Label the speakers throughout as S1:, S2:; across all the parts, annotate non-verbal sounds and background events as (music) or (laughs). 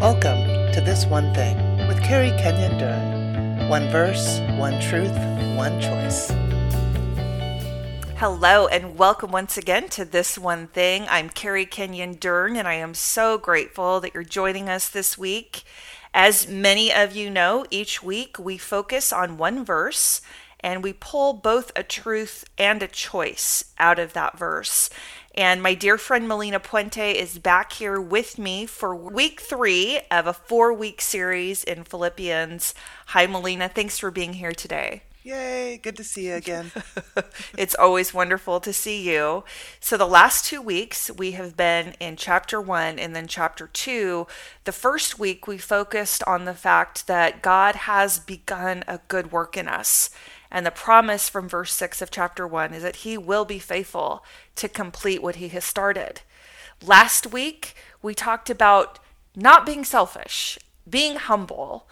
S1: Welcome to This One Thing with Carrie Kenyon Dern. One verse, one truth, one choice.
S2: Hello, and welcome once again to This One Thing. I'm Carrie Kenyon Dern, and I am so grateful that you're joining us this week. As many of you know, each week we focus on one verse and we pull both a truth and a choice out of that verse. And my dear friend Melina Puente is back here with me for week three of a four week series in Philippians. Hi, Melina. Thanks for being here today.
S1: Yay, good to see you again. (laughs) (laughs)
S2: it's always wonderful to see you. So, the last two weeks we have been in chapter one and then chapter two. The first week we focused on the fact that God has begun a good work in us. And the promise from verse 6 of chapter 1 is that he will be faithful to complete what he has started. Last week, we talked about not being selfish, being humble,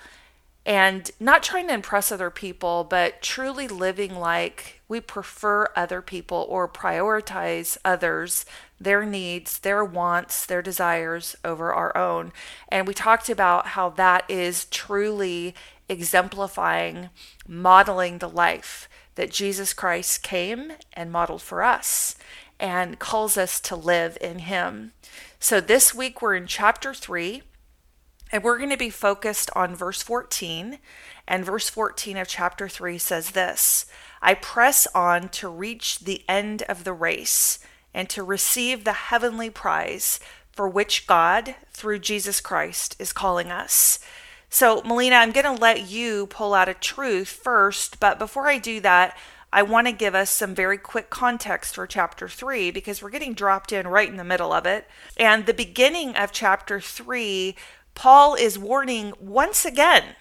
S2: and not trying to impress other people, but truly living like we prefer other people or prioritize others, their needs, their wants, their desires over our own. And we talked about how that is truly exemplifying, modeling the life that Jesus Christ came and modeled for us and calls us to live in Him. So this week we're in chapter 3, and we're going to be focused on verse 14. And verse 14 of chapter 3 says this I press on to reach the end of the race and to receive the heavenly prize for which God, through Jesus Christ, is calling us. So, Melina, I'm going to let you pull out a truth first, but before I do that, I want to give us some very quick context for chapter 3 because we're getting dropped in right in the middle of it. And the beginning of chapter 3, Paul is warning once again.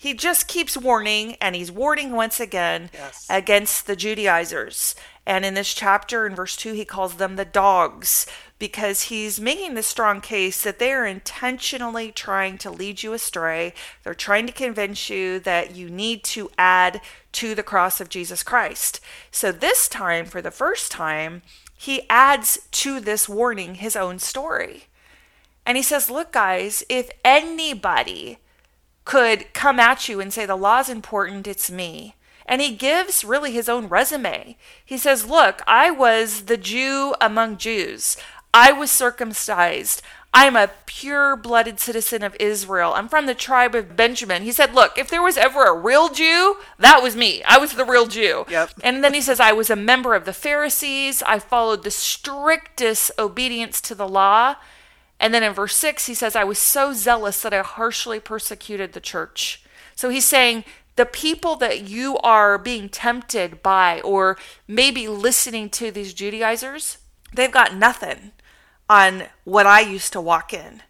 S2: He just keeps warning, and he's warning once again yes. against the Judaizers. And in this chapter, in verse 2, he calls them the dogs because he's making the strong case that they are intentionally trying to lead you astray. They're trying to convince you that you need to add to the cross of Jesus Christ. So this time, for the first time, he adds to this warning his own story. And he says, Look, guys, if anybody could come at you and say the law's important, it's me. And he gives really his own resume. He says, Look, I was the Jew among Jews. I was circumcised. I'm a pure blooded citizen of Israel. I'm from the tribe of Benjamin. He said, Look, if there was ever a real Jew, that was me. I was the real Jew.
S1: Yep.
S2: And then he says, I was a member of the Pharisees. I followed the strictest obedience to the law. And then in verse 6, he says, I was so zealous that I harshly persecuted the church. So he's saying, the people that you are being tempted by, or maybe listening to these Judaizers, they've got nothing on what I used to walk in.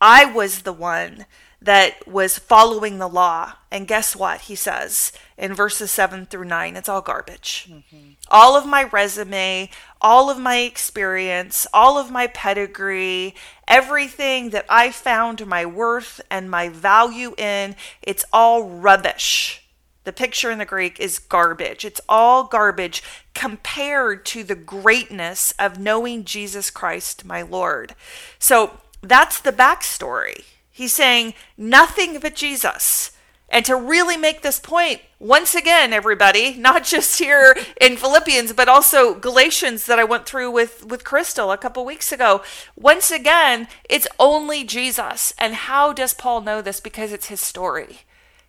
S2: I was the one that was following the law. And guess what? He says in verses 7 through 9 it's all garbage. Mm-hmm. All of my resume, all of my experience, all of my pedigree, everything that I found my worth and my value in, it's all rubbish. The picture in the Greek is garbage. It's all garbage compared to the greatness of knowing Jesus Christ, my Lord. So that's the backstory. He's saying nothing but Jesus. And to really make this point, once again, everybody, not just here in Philippians, but also Galatians that I went through with, with Crystal a couple weeks ago. Once again, it's only Jesus. And how does Paul know this? Because it's his story.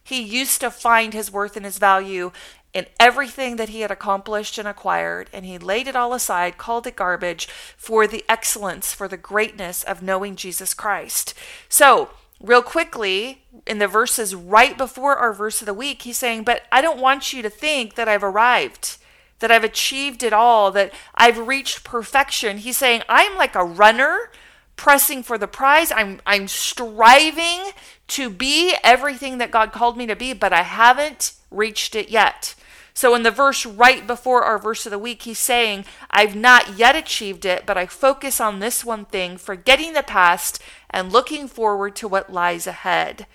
S2: He used to find his worth and his value in everything that he had accomplished and acquired, and he laid it all aside, called it garbage, for the excellence, for the greatness of knowing Jesus Christ. So, real quickly, in the verses right before our verse of the week, he's saying, But I don't want you to think that I've arrived, that I've achieved it all, that I've reached perfection. He's saying, I'm like a runner pressing for the prize. I'm I'm striving to be everything that God called me to be, but I haven't reached it yet. So in the verse right before our verse of the week, he's saying, I've not yet achieved it, but I focus on this one thing, forgetting the past and looking forward to what lies ahead.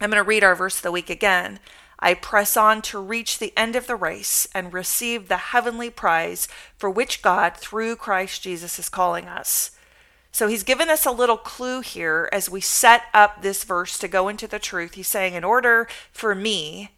S2: I'm going to read our verse of the week again. I press on to reach the end of the race and receive the heavenly prize for which God, through Christ Jesus, is calling us. So he's given us a little clue here as we set up this verse to go into the truth. He's saying, in order for me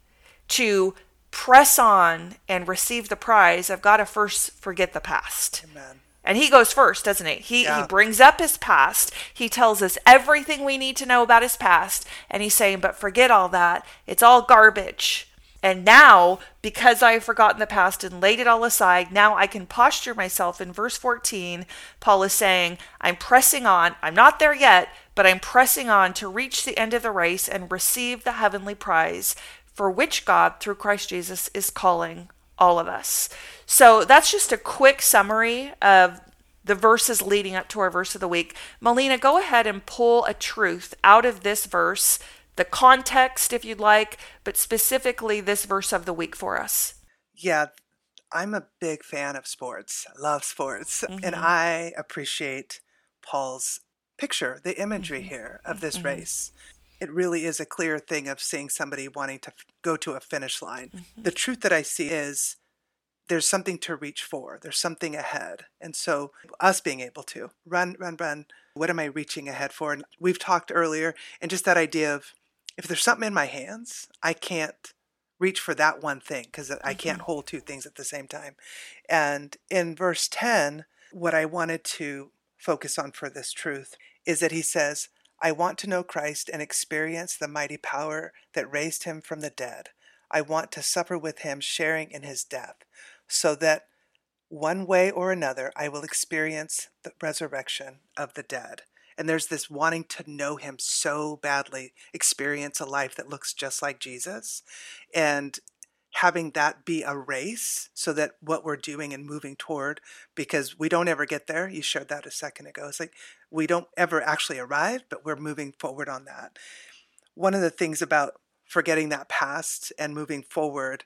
S2: to press on and receive the prize, I've got to first forget the past.
S1: Amen.
S2: And he goes first, doesn't he? He,
S1: Yeah.
S2: he brings up his past. He tells us everything we need to know about his past. And he's saying, but forget all that. It's all garbage. And now, because I have forgotten the past and laid it all aside, now I can posture myself. In verse 14, Paul is saying, I'm pressing on. I'm not there yet, but I'm pressing on to reach the end of the race and receive the heavenly prize for which God, through Christ Jesus, is calling all of us. So that's just a quick summary of the verses leading up to our verse of the week. Melina, go ahead and pull a truth out of this verse, the context, if you'd like, but specifically this verse of the week for us.
S1: Yeah, I'm a big fan of sports. Love sports. And mm-hmm. I appreciate Paul's picture, the imagery mm-hmm. here of this mm-hmm. race. It really is a clear thing of seeing somebody wanting to f- go to a finish line. The truth that I see is there's something to reach for, there's something ahead. And so, us being able to run, run, run, what am I reaching ahead for? And we've talked earlier, and just that idea of if there's something in my hands, I can't reach for that one thing because I can't mm-hmm. hold two things at the same time. And in verse 10, what I wanted to focus on for this truth is that he says, I want to know Christ and experience the mighty power that raised him from the dead. I want to suffer with him, sharing in his death, so that one way or another I will experience the resurrection of the dead. And there's this wanting to know him so badly, experience a life that looks just like Jesus, and having that be a race so that what we're doing and moving toward, because we don't ever get there. You shared that a second ago. It's like we don't ever actually arrive, but we're moving forward on that. One of the things about forgetting that past and moving forward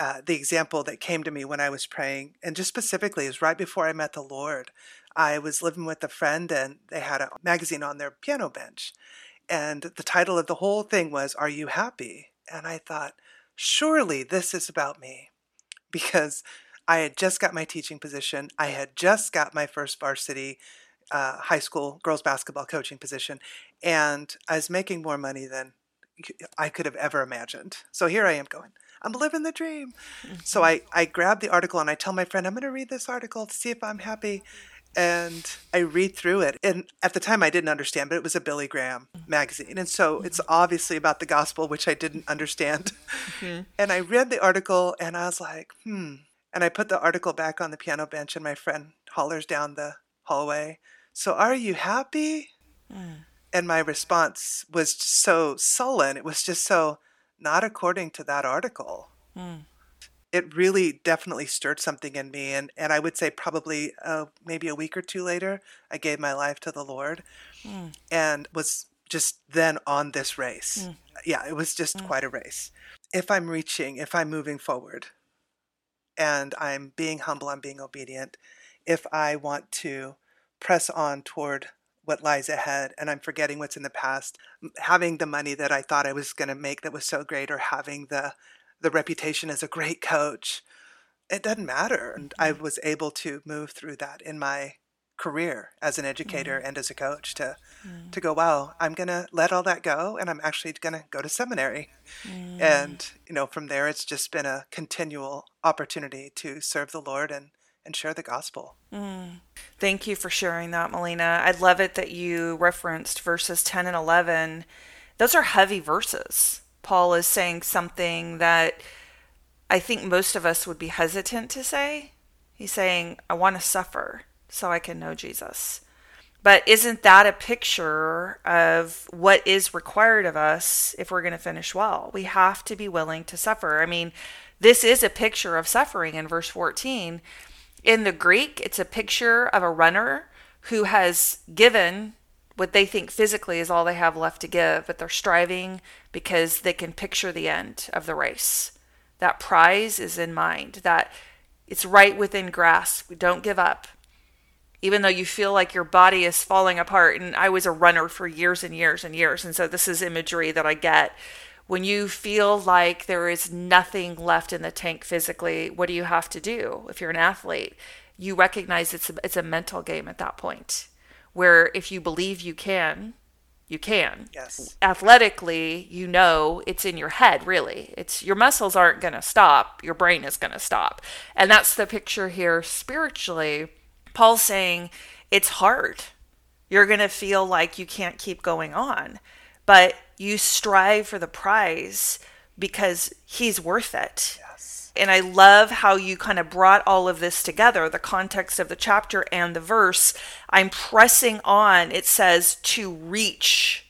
S1: uh, the example that came to me when I was praying, and just specifically, is right before I met the Lord. I was living with a friend, and they had a magazine on their piano bench. And the title of the whole thing was, Are You Happy? And I thought, surely this is about me. Because I had just got my teaching position, I had just got my first varsity uh, high school girls basketball coaching position, and I was making more money than I could have ever imagined. So here I am going, I'm living the dream. So I, I grab the article and I tell my friend, I'm going to read this article to see if I'm happy. And I read through it. And at the time I didn't understand, but it was a Billy Graham magazine. And so it's mm-hmm. obviously about the gospel, which I didn't understand. Mm-hmm. (laughs) And I read the article and I was like, hmm. And I put the article back on the piano bench and my friend hollers down the hallway. So are you happy? Mm. And my response was so sullen. It was just so not according to that article. Mm. It really definitely stirred something in me. And, and I would say, probably uh, maybe a week or two later, I gave my life to the Lord mm. and was just then on this race. Mm. Yeah, it was just mm. quite a race. If I'm reaching, if I'm moving forward, and I'm being humble, I'm being obedient, if I want to press on toward what lies ahead and I'm forgetting what's in the past, having the money that I thought I was going to make that was so great or having the the reputation as a great coach, it doesn't matter. And I mm-hmm. was able to move through that in my career as an educator mm-hmm. and as a coach to to mm. go wow i'm going to let all that go and i'm actually going to go to seminary and mm. you know from there it's just been a continual opportunity to serve the lord and and share the gospel mm.
S2: Thank you for sharing that, Melina. I love it that you referenced verses 10 and 11. Those are heavy verses. Paul is saying something that I think most of us would be hesitant to say. He's saying, I want to suffer so I can know Jesus. But isn't that a picture of what is required of us if we're going to finish well? We have to be willing to suffer. I mean, this is a picture of suffering in verse 14. In the Greek, it's a picture of a runner who has given what they think physically is all they have left to give, but they're striving because they can picture the end of the race. That prize is in mind, that it's right within grasp. Don't give up. Even though you feel like your body is falling apart. And I was a runner for years and years and years. And so this is imagery that I get. When you feel like there is nothing left in the tank physically, what do you have to do if you're an athlete? You recognize it's a, it's a mental game at that point. Where if you believe you can, you can.
S1: Yes.
S2: Athletically, you know it's in your head, really. It's your muscles aren't going to stop, your brain is going to stop. And that's the picture here spiritually. Paul's saying it's hard. You're going to feel like you can't keep going on, but you strive for the prize because he's worth it. And I love how you kind of brought all of this together the context of the chapter and the verse. I'm pressing on, it says, to reach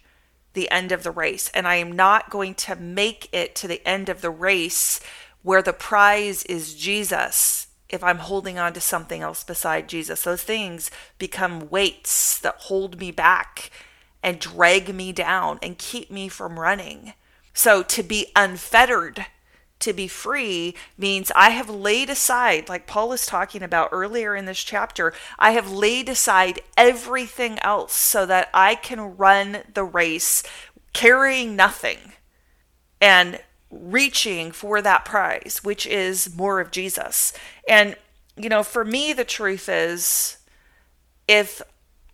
S2: the end of the race. And I am not going to make it to the end of the race where the prize is Jesus if I'm holding on to something else beside Jesus. Those things become weights that hold me back and drag me down and keep me from running. So to be unfettered, to be free, means I have laid aside, like Paul is talking about earlier in this chapter, I have laid aside everything else so that I can run the race carrying nothing and reaching for that prize, which is more of Jesus. And, you know, for me, the truth is if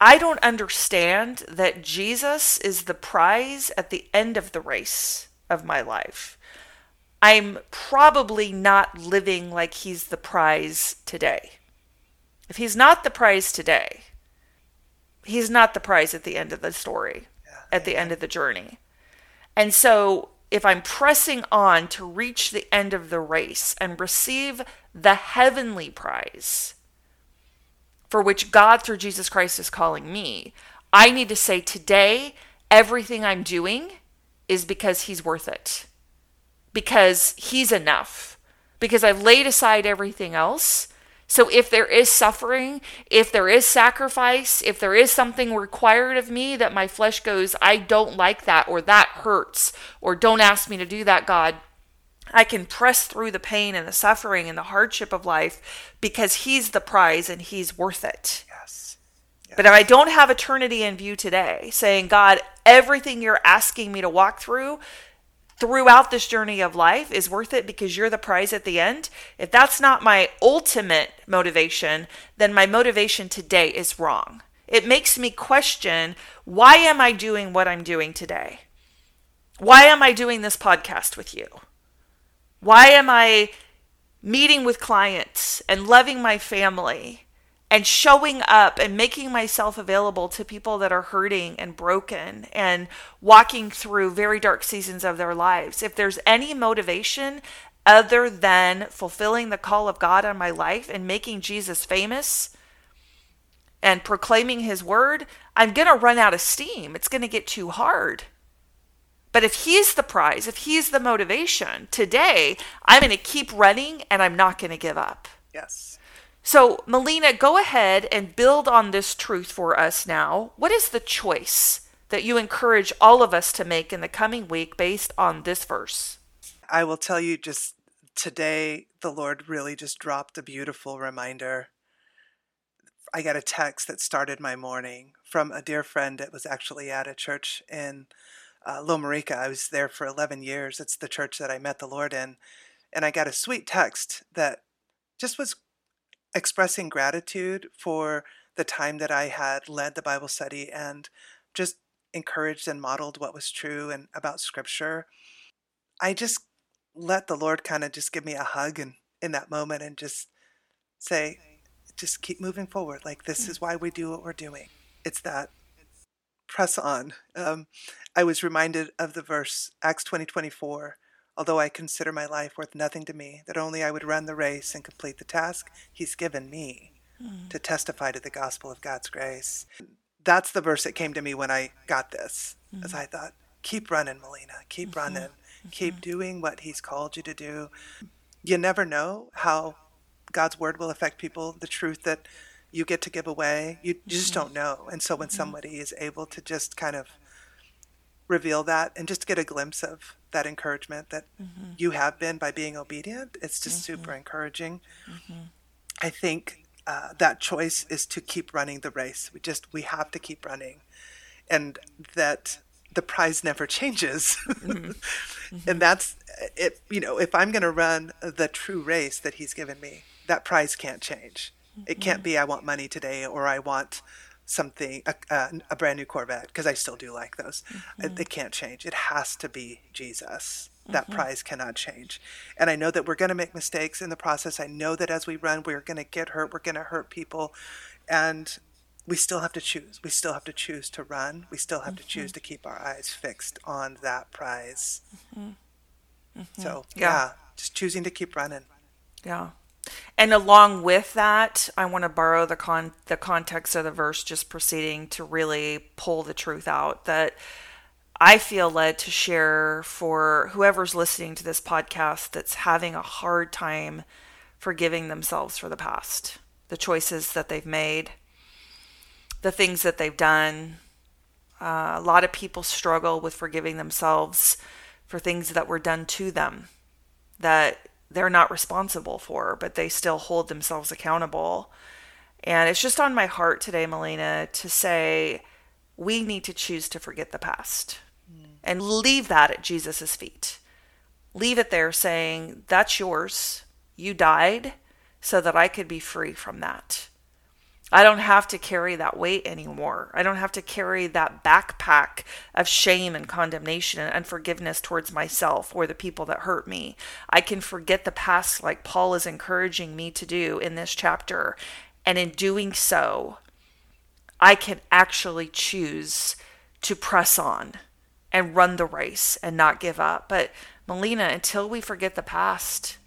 S2: I don't understand that Jesus is the prize at the end of the race of my life, I'm probably not living like he's the prize today. If he's not the prize today, he's not the prize at the end of the story, at the end of the journey. And so if I'm pressing on to reach the end of the race and receive the heavenly prize for which God through Jesus Christ is calling me, I need to say today, everything I'm doing is because He's worth it, because He's enough, because I've laid aside everything else so if there is suffering, if there is sacrifice, if there is something required of me that my flesh goes, I don't like that, or that hurts, or don't ask me to do that, God, I can press through the pain and the suffering and the hardship of life because He's the prize and He's worth it.
S1: Yes.
S2: yes. But if I don't have eternity in view today, saying, God, everything you're asking me to walk through, throughout this journey of life is worth it because you're the prize at the end, if that's not my ultimate motivation, then my motivation today is wrong. It makes me question why am I doing what I'm doing today? Why am I doing this podcast with you? Why am I meeting with clients and loving my family and showing up and making myself available to people that are hurting and broken and walking through very dark seasons of their lives. If there's any motivation other than fulfilling the call of God on my life and making Jesus famous and proclaiming his word, I'm going to run out of steam. It's going to get too hard. But if he's the prize, if he's the motivation, today I'm going to keep running and I'm not going to give up.
S1: Yes.
S2: So, Melina, go ahead and build on this truth for us now. What is the choice that you encourage all of us to make in the coming week based on this verse?
S1: I will tell you just today, the Lord really just dropped a beautiful reminder. I got a text that started my morning from a dear friend that was actually at a church in uh, Lomarica. I was there for 11 years. It's the church that I met the Lord in. And I got a sweet text that just was expressing gratitude for the time that I had led the Bible study and just encouraged and modeled what was true and about scripture. I just let the Lord kind of just give me a hug and in that moment and just say, just keep moving forward. Like this is why we do what we're doing. It's that press on. Um, I was reminded of the verse Acts twenty twenty four although I consider my life worth nothing to me, that only I would run the race and complete the task He's given me mm. to testify to the gospel of God's grace. That's the verse that came to me when I got this, mm. as I thought, keep running, Melina, keep mm-hmm. running, mm-hmm. keep doing what He's called you to do. You never know how God's word will affect people, the truth that you get to give away. You, you just mm-hmm. don't know. And so when mm-hmm. somebody is able to just kind of reveal that and just get a glimpse of that encouragement that mm-hmm. you have been by being obedient. It's just mm-hmm. super encouraging. Mm-hmm. I think uh, that choice is to keep running the race. We just we have to keep running, and that the prize never (laughs) changes. Mm-hmm. Mm-hmm. and that's it. You know, if I'm going to run the true race that He's given me, that prize can't change. It can't be I want money today or I want something a, a, a brand new Corvette because I still do like those. Mm-hmm. It, can't change. It has to be Jesus. That mm-hmm. prize cannot change. And I know that we're going to make mistakes in the process. I know that as we run, we're going to get hurt. We're going to hurt people, and we still have to choose. We still have to choose to run. We still have mm-hmm. to choose to keep our eyes fixed on that prize. Mm-hmm. Mm-hmm. So yeah. yeah, just choosing to keep running.
S2: Yeah. And along with that, I want to borrow the con the context of the verse just proceeding to really pull the truth out that I feel led to share for whoever's listening to this podcast that's having a hard time forgiving themselves for the past, the choices that they've made, the things that they've done. Uh, a lot of people struggle with forgiving themselves for things that were done to them that they're not responsible for, but they still hold themselves accountable. And it's just on my heart today, Melina, to say we need to choose to forget the past mm. and leave that at Jesus' feet. Leave it there saying, That's yours. You died so that I could be free from that. I don't have to carry that weight anymore. I don't have to carry that backpack of shame and condemnation and unforgiveness towards myself or the people that hurt me. I can forget the past like Paul is encouraging me to do in this chapter. And in doing so, I can actually choose to press on and run the race and not give up. But Melina, until we forget the past,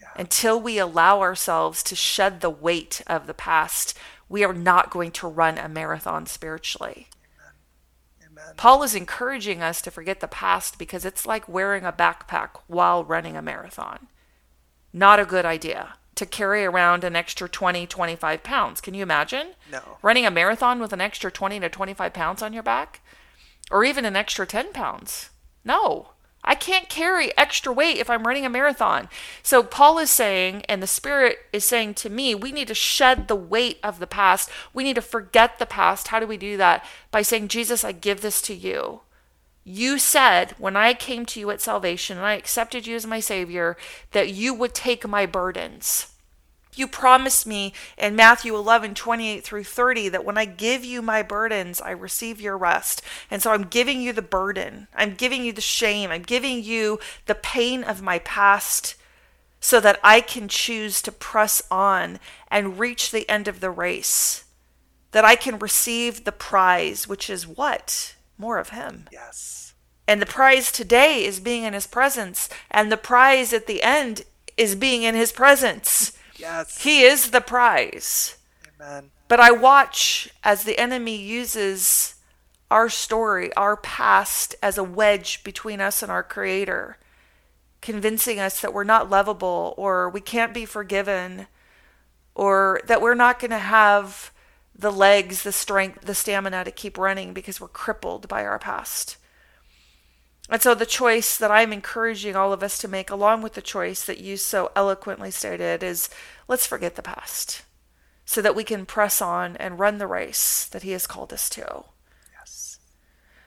S2: yeah. until we allow ourselves to shed the weight of the past, we are not going to run a marathon spiritually. Amen. Paul is encouraging us to forget the past because it's like wearing a backpack while running a marathon. Not a good idea to carry around an extra 20, 25 pounds. Can you imagine?
S1: No.
S2: Running a marathon with an extra 20 to 25 pounds on your back? Or even an extra 10 pounds? No. I can't carry extra weight if I'm running a marathon. So Paul is saying, and the Spirit is saying to me, we need to shed the weight of the past. We need to forget the past. How do we do that? By saying, Jesus, I give this to you. You said when I came to you at salvation and I accepted you as my Savior that you would take my burdens. You promised me in Matthew 11, 28 through 30 that when I give you my burdens, I receive your rest. And so I'm giving you the burden. I'm giving you the shame. I'm giving you the pain of my past so that I can choose to press on and reach the end of the race. That I can receive the prize, which is what? More of Him.
S1: Yes.
S2: And the prize today is being in His presence. And the prize at the end is being in His presence.
S1: Yes.
S2: He is the prize.
S1: Amen.
S2: But I watch as the enemy uses our story, our past, as a wedge between us and our Creator, convincing us that we're not lovable or we can't be forgiven or that we're not going to have the legs, the strength, the stamina to keep running because we're crippled by our past. And so, the choice that I'm encouraging all of us to make, along with the choice that you so eloquently stated, is let's forget the past so that we can press on and run the race that He has called us to.
S1: Yes.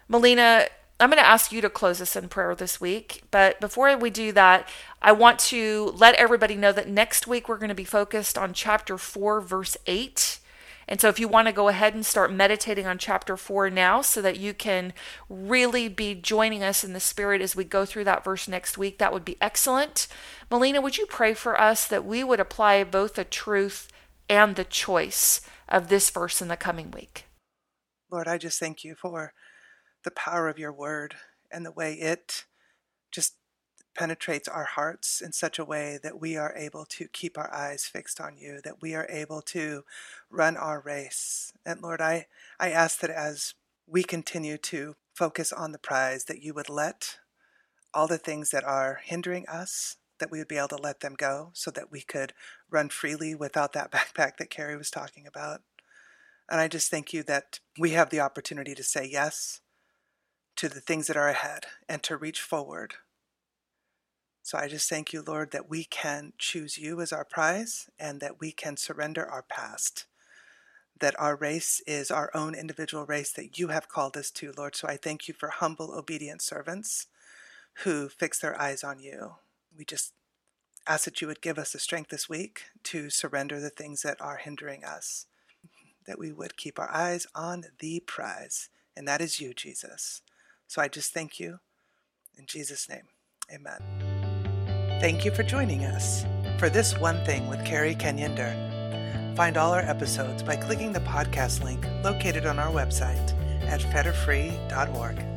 S2: Melina, I'm going to ask you to close us in prayer this week. But before we do that, I want to let everybody know that next week we're going to be focused on chapter 4, verse 8. And so, if you want to go ahead and start meditating on chapter four now so that you can really be joining us in the Spirit as we go through that verse next week, that would be excellent. Melina, would you pray for us that we would apply both the truth and the choice of this verse in the coming week?
S1: Lord, I just thank you for the power of your word and the way it just penetrates our hearts in such a way that we are able to keep our eyes fixed on you, that we are able to run our race. And Lord, I, I ask that as we continue to focus on the prize, that you would let all the things that are hindering us, that we would be able to let them go so that we could run freely without that (laughs) backpack that Carrie was talking about. And I just thank you that we have the opportunity to say yes to the things that are ahead and to reach forward so I just thank you, Lord, that we can choose you as our prize and that we can surrender our past. That our race is our own individual race that you have called us to, Lord. So I thank you for humble, obedient servants who fix their eyes on you. We just ask that you would give us the strength this week to surrender the things that are hindering us, that we would keep our eyes on the prize, and that is you, Jesus. So I just thank you. In Jesus' name, amen. Thank you for joining us for this one thing with Carrie Kenyon Dern. Find all our episodes by clicking the podcast link located on our website at fetterfree.org.